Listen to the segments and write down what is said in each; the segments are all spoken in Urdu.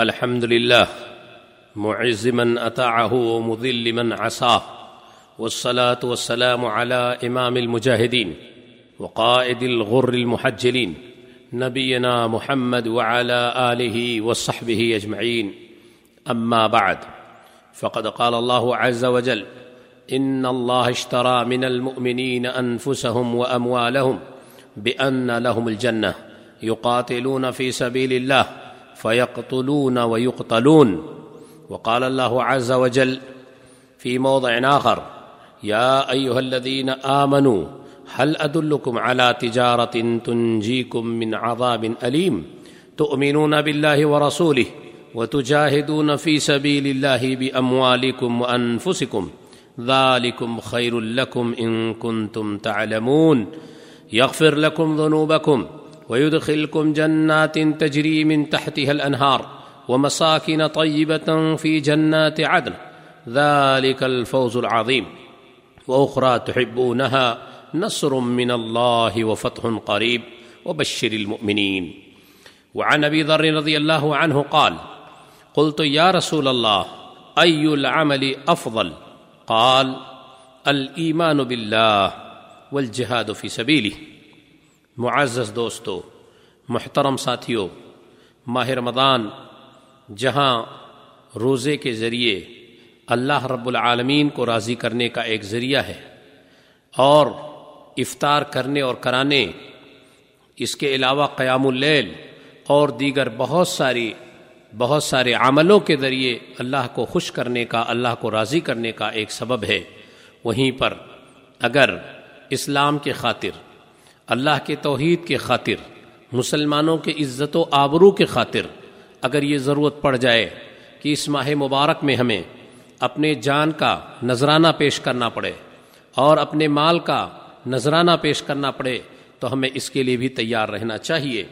الحمد لله معز من أطاعه ومذل من عصاه، والصلاة والسلام على إمام المجاهدين وقائد الغر المحجلين، نبينا محمد وعلى آله وصحبه أجمعين. أما بعد، فقد قال الله عز وجل إن الله اشترى من المؤمنين أنفسهم وأموالهم بأن لهم الجنة، يقاتلون في سبيل الله فيقتلون ويقتلون. وقال الله عز وجل في موضع آخر يا أيها الذين آمنوا، هل أدلكم على تجارة تنجيكم من عذاب أليم؟ تؤمنون بالله ورسوله وتجاهدون في سبيل الله بأموالكم وأنفسكم. ذلكم خير لكم إن كنتم تعلمون. يغفر لكم ذنوبكم ويدخلكم جنات تجري من تحتها الأنهار ومساكن طيبة في جنات عدن. ذلك الفوز العظيم. وأخرى تحبونها نصر من الله وفتح قريب. وبشر المؤمنين. وعن أبي ذر رضي الله عنه قال قلت يا رسول الله، أي العمل أفضل؟ قال الإيمان بالله والجهاد في سبيله. معزز دوستو، محترم ساتھیوں ماہ رمضان جہاں روزے کے ذریعے اللہ رب العالمین کو راضی کرنے کا ایک ذریعہ ہے اور افطار کرنے اور کرانے، اس کے علاوہ قیام اللیل اور دیگر بہت ساری، بہت سارے عملوں کے ذریعے اللہ کو خوش کرنے کا، اللہ کو راضی کرنے کا ایک سبب ہے۔ وہیں پر اگر اسلام کے خاطر اللہ کے توحید کے خاطر، مسلمانوں کے عزت و آبرو کے خاطر اگر یہ ضرورت پڑ جائے کہ اس ماہ مبارک میں ہمیں اپنے جان کا نذرانہ پیش کرنا پڑے اور اپنے مال کا نذرانہ پیش کرنا پڑے، تو ہمیں اس کے لیے بھی تیار رہنا چاہیے۔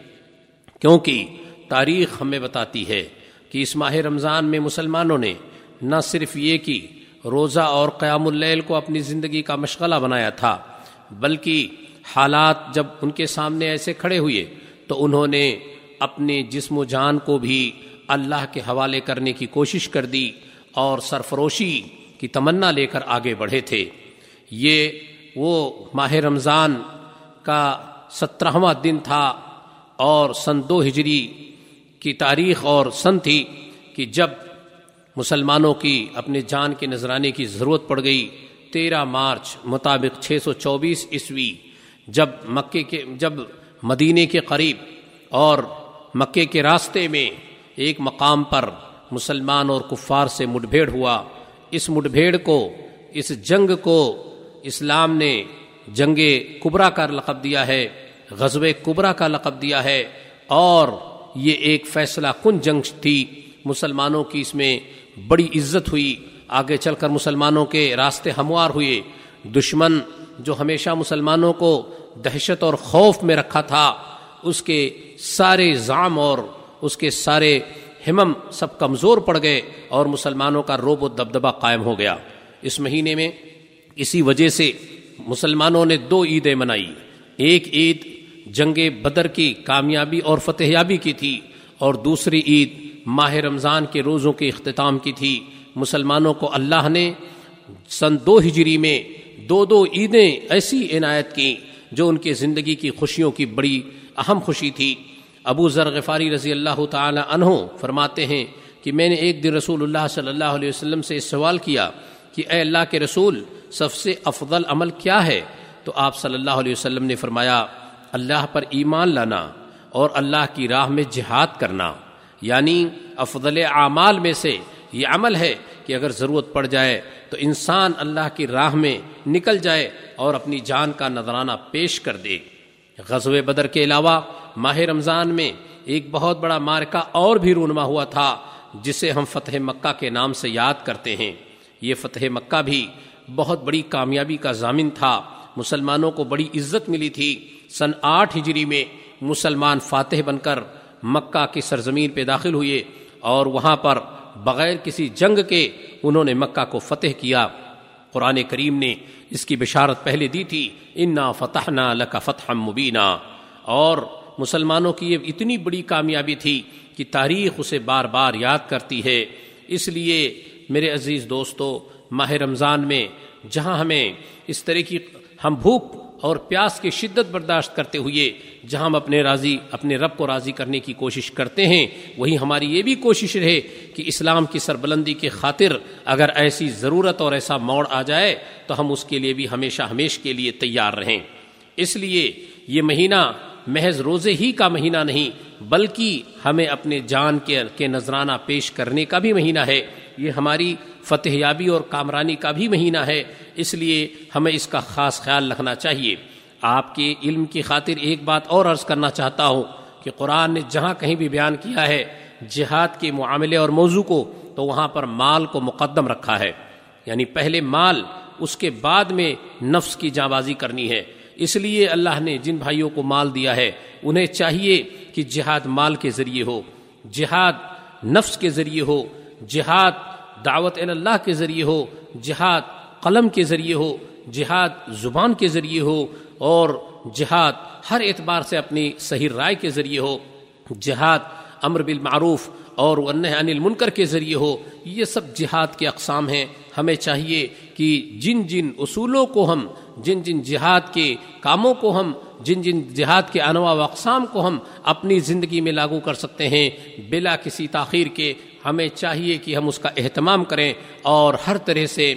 کیونکہ تاریخ ہمیں بتاتی ہے کہ اس ماہ رمضان میں مسلمانوں نے نہ صرف یہ کہ روزہ اور قیام اللیل کو اپنی زندگی کا مشغلہ بنایا تھا، بلکہ حالات جب ان کے سامنے ایسے کھڑے ہوئے تو انہوں نے اپنے جسم و جان کو بھی اللہ کے حوالے کرنے کی کوشش کر دی اور سرفروشی کی تمنا لے کر آگے بڑھے تھے۔ یہ وہ ماہ رمضان کا سترہواں دن تھا اور سن دو ہجری کی تاریخ اور سن تھی کہ جب مسلمانوں کی اپنے جان کے نذرانے کی ضرورت پڑ گئی، تیرہ مارچ مطابق چھ سو چوبیس عیسوی جب مکے کے جب مدینے کے قریب اور مکے کے راستے میں ایک مقام پر مسلمان اور کفار سے مٹ بھیڑ ہوا، اس مٹ بھیڑ کو، اس جنگ کو اسلام نے جنگ کبرا کا لقب دیا ہے غزب کبرا کا لقب دیا ہے اور یہ ایک فیصلہ کن جنگ تھی، مسلمانوں کی اس میں بڑی عزت ہوئی، آگے چل کر مسلمانوں کے راستے ہموار ہوئے، دشمن جو ہمیشہ مسلمانوں کو دہشت اور خوف میں رکھا تھا، اس کے سارے زام اور اس کے سارے ہمم سب کمزور پڑ گئے اور مسلمانوں کا روب و دبدبہ قائم ہو گیا۔ اس مہینے میں اسی وجہ سے مسلمانوں نے دو عیدیں منائی۔ ایک عید جنگ بدر کی کامیابی اور فتح یابی کی تھی اور دوسری عید ماہ رمضان کے روزوں کے اختتام کی تھی۔ مسلمانوں کو اللہ نے سن دو ہجری میں دو دو عیدیں ایسی عنایت کی جو ان کے زندگی کی خوشیوں کی بڑی اہم خوشی تھی۔ ابو ذر غفاری رضی اللہ تعالی عنہ فرماتے ہیں کہ میں نے ایک دن رسول اللہ صلی اللہ علیہ وسلم سے سوال کیا کہ اے اللہ کے رسول، سب سے افضل عمل کیا ہے؟ تو آپ صلی اللہ علیہ وسلم نے فرمایا، اللہ پر ایمان لانا اور اللہ کی راہ میں جہاد کرنا۔ یعنی افضل اعمال میں سے یہ عمل ہے کہ اگر ضرورت پڑ جائے تو انسان اللہ کی راہ میں نکل جائے اور اپنی جان کا نذرانہ پیش کر دے۔ غزو بدر کے علاوہ ماہ رمضان میں ایک بہت بڑا مارکا اور بھی رونما ہوا تھا، جسے ہم فتح مکہ کے نام سے یاد کرتے ہیں۔ یہ فتح مکہ بھی بہت بڑی کامیابی کا ضامن تھا۔ مسلمانوں کو بڑی عزت ملی تھی۔ سن آٹھ ہجری میں مسلمان فاتح بن کر مکہ کی سرزمین پہ داخل ہوئے اور وہاں پر بغیر کسی جنگ کے انہوں نے مکہ کو فتح کیا۔ قرآن کریم نے اس کی بشارت پہلے دی تھی، انا فتح نہ لکا فتح مبینہ اور مسلمانوں کی یہ اتنی بڑی کامیابی تھی کہ تاریخ اسے بار بار یاد کرتی ہے۔ اس لیے میرے عزیز دوستو، ماہ رمضان میں جہاں ہمیں اس طرح کی ہم بھوک اور پیاس کی شدت برداشت کرتے ہوئے جہاں ہم اپنے راضی، اپنے رب کو راضی کرنے کی کوشش کرتے ہیں، وہی ہماری یہ بھی کوشش رہے کہ اسلام کی سربلندی کے خاطر اگر ایسی ضرورت اور ایسا موڑ آ جائے تو ہم اس کے لیے بھی ہمیشہ ہمیش کے لیے تیار رہیں۔ اس لیے یہ مہینہ محض روزے ہی کا مہینہ نہیں، بلکہ ہمیں اپنے جان کے کے نذرانہ پیش کرنے کا بھی مہینہ ہے۔ یہ ہماری فتح یابی اور کامرانی کا بھی مہینہ ہے، اس لیے ہمیں اس کا خاص خیال رکھنا چاہیے۔ آپ کے علم کی خاطر ایک بات اور عرض کرنا چاہتا ہوں کہ قرآن نے جہاں کہیں بھی بیان کیا ہے، جہاد کے معاملے اور موضوع کو تو وہاں پر مال کو مقدم رکھا ہے۔ یعنی پہلے مال، اس کے بعد میں نفس کی جاں بازی کرنی ہے۔ اس لیے اللہ نے جن بھائیوں کو مال دیا ہے، انہیں چاہیے کہ جہاد مال کے ذریعے ہو۔ جہاد نفس کے ذریعے ہو۔ جہاد دعوت اللہ کے ذریعے ہو، جہاد قلم کے ذریعے ہو، جہاد زبان کے ذریعے ہو، اور جہاد ہر اعتبار سے اپنی صحیح رائے کے ذریعے ہو، جہاد امر بالمعروف اور عن المنکر کے ذریعے ہو، یہ سب جہاد کے اقسام ہیں۔ ہمیں چاہیے کہ جن جن اصولوں کو ہم، جن جن جہاد کے کاموں کو ہم، جن جن جہاد کے انواع و اقسام کو ہم اپنی زندگی میں لاگو کر سکتے ہیں، بلا کسی تاخیر کے ہمیں چاہیے کہ ہم اس کا اہتمام کریں اور ہر طرح سے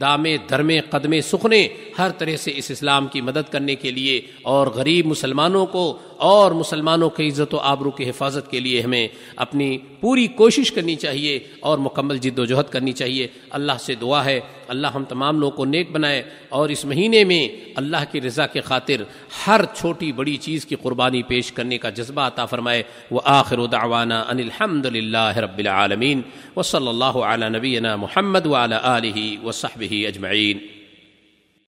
دامے، درمے، قدمے سکھنے، ہر طرح سے اس اسلام کی مدد کرنے کے لیے اور غریب مسلمانوں کو اور مسلمانوں کی عزت و آبرو کی حفاظت کے لیے ہمیں اپنی پوری کوشش کرنی چاہیے اور مکمل جد و جہد کرنی چاہیے۔ اللہ سے دعا ہے۔ اللہ ہم تمام لوگوں کو نیک بنائے اور اس مہینے میں اللہ کی رضا کے خاطر ہر چھوٹی بڑی چیز کی قربانی پیش کرنے کا جذبہ عطا فرمائے۔ وہ آخر دعوانا ان الحمد للہ رب العالمین۔ و صلی اللہ علیہ نبینا محمد وعلی علیہ و صحبہ اجمعین۔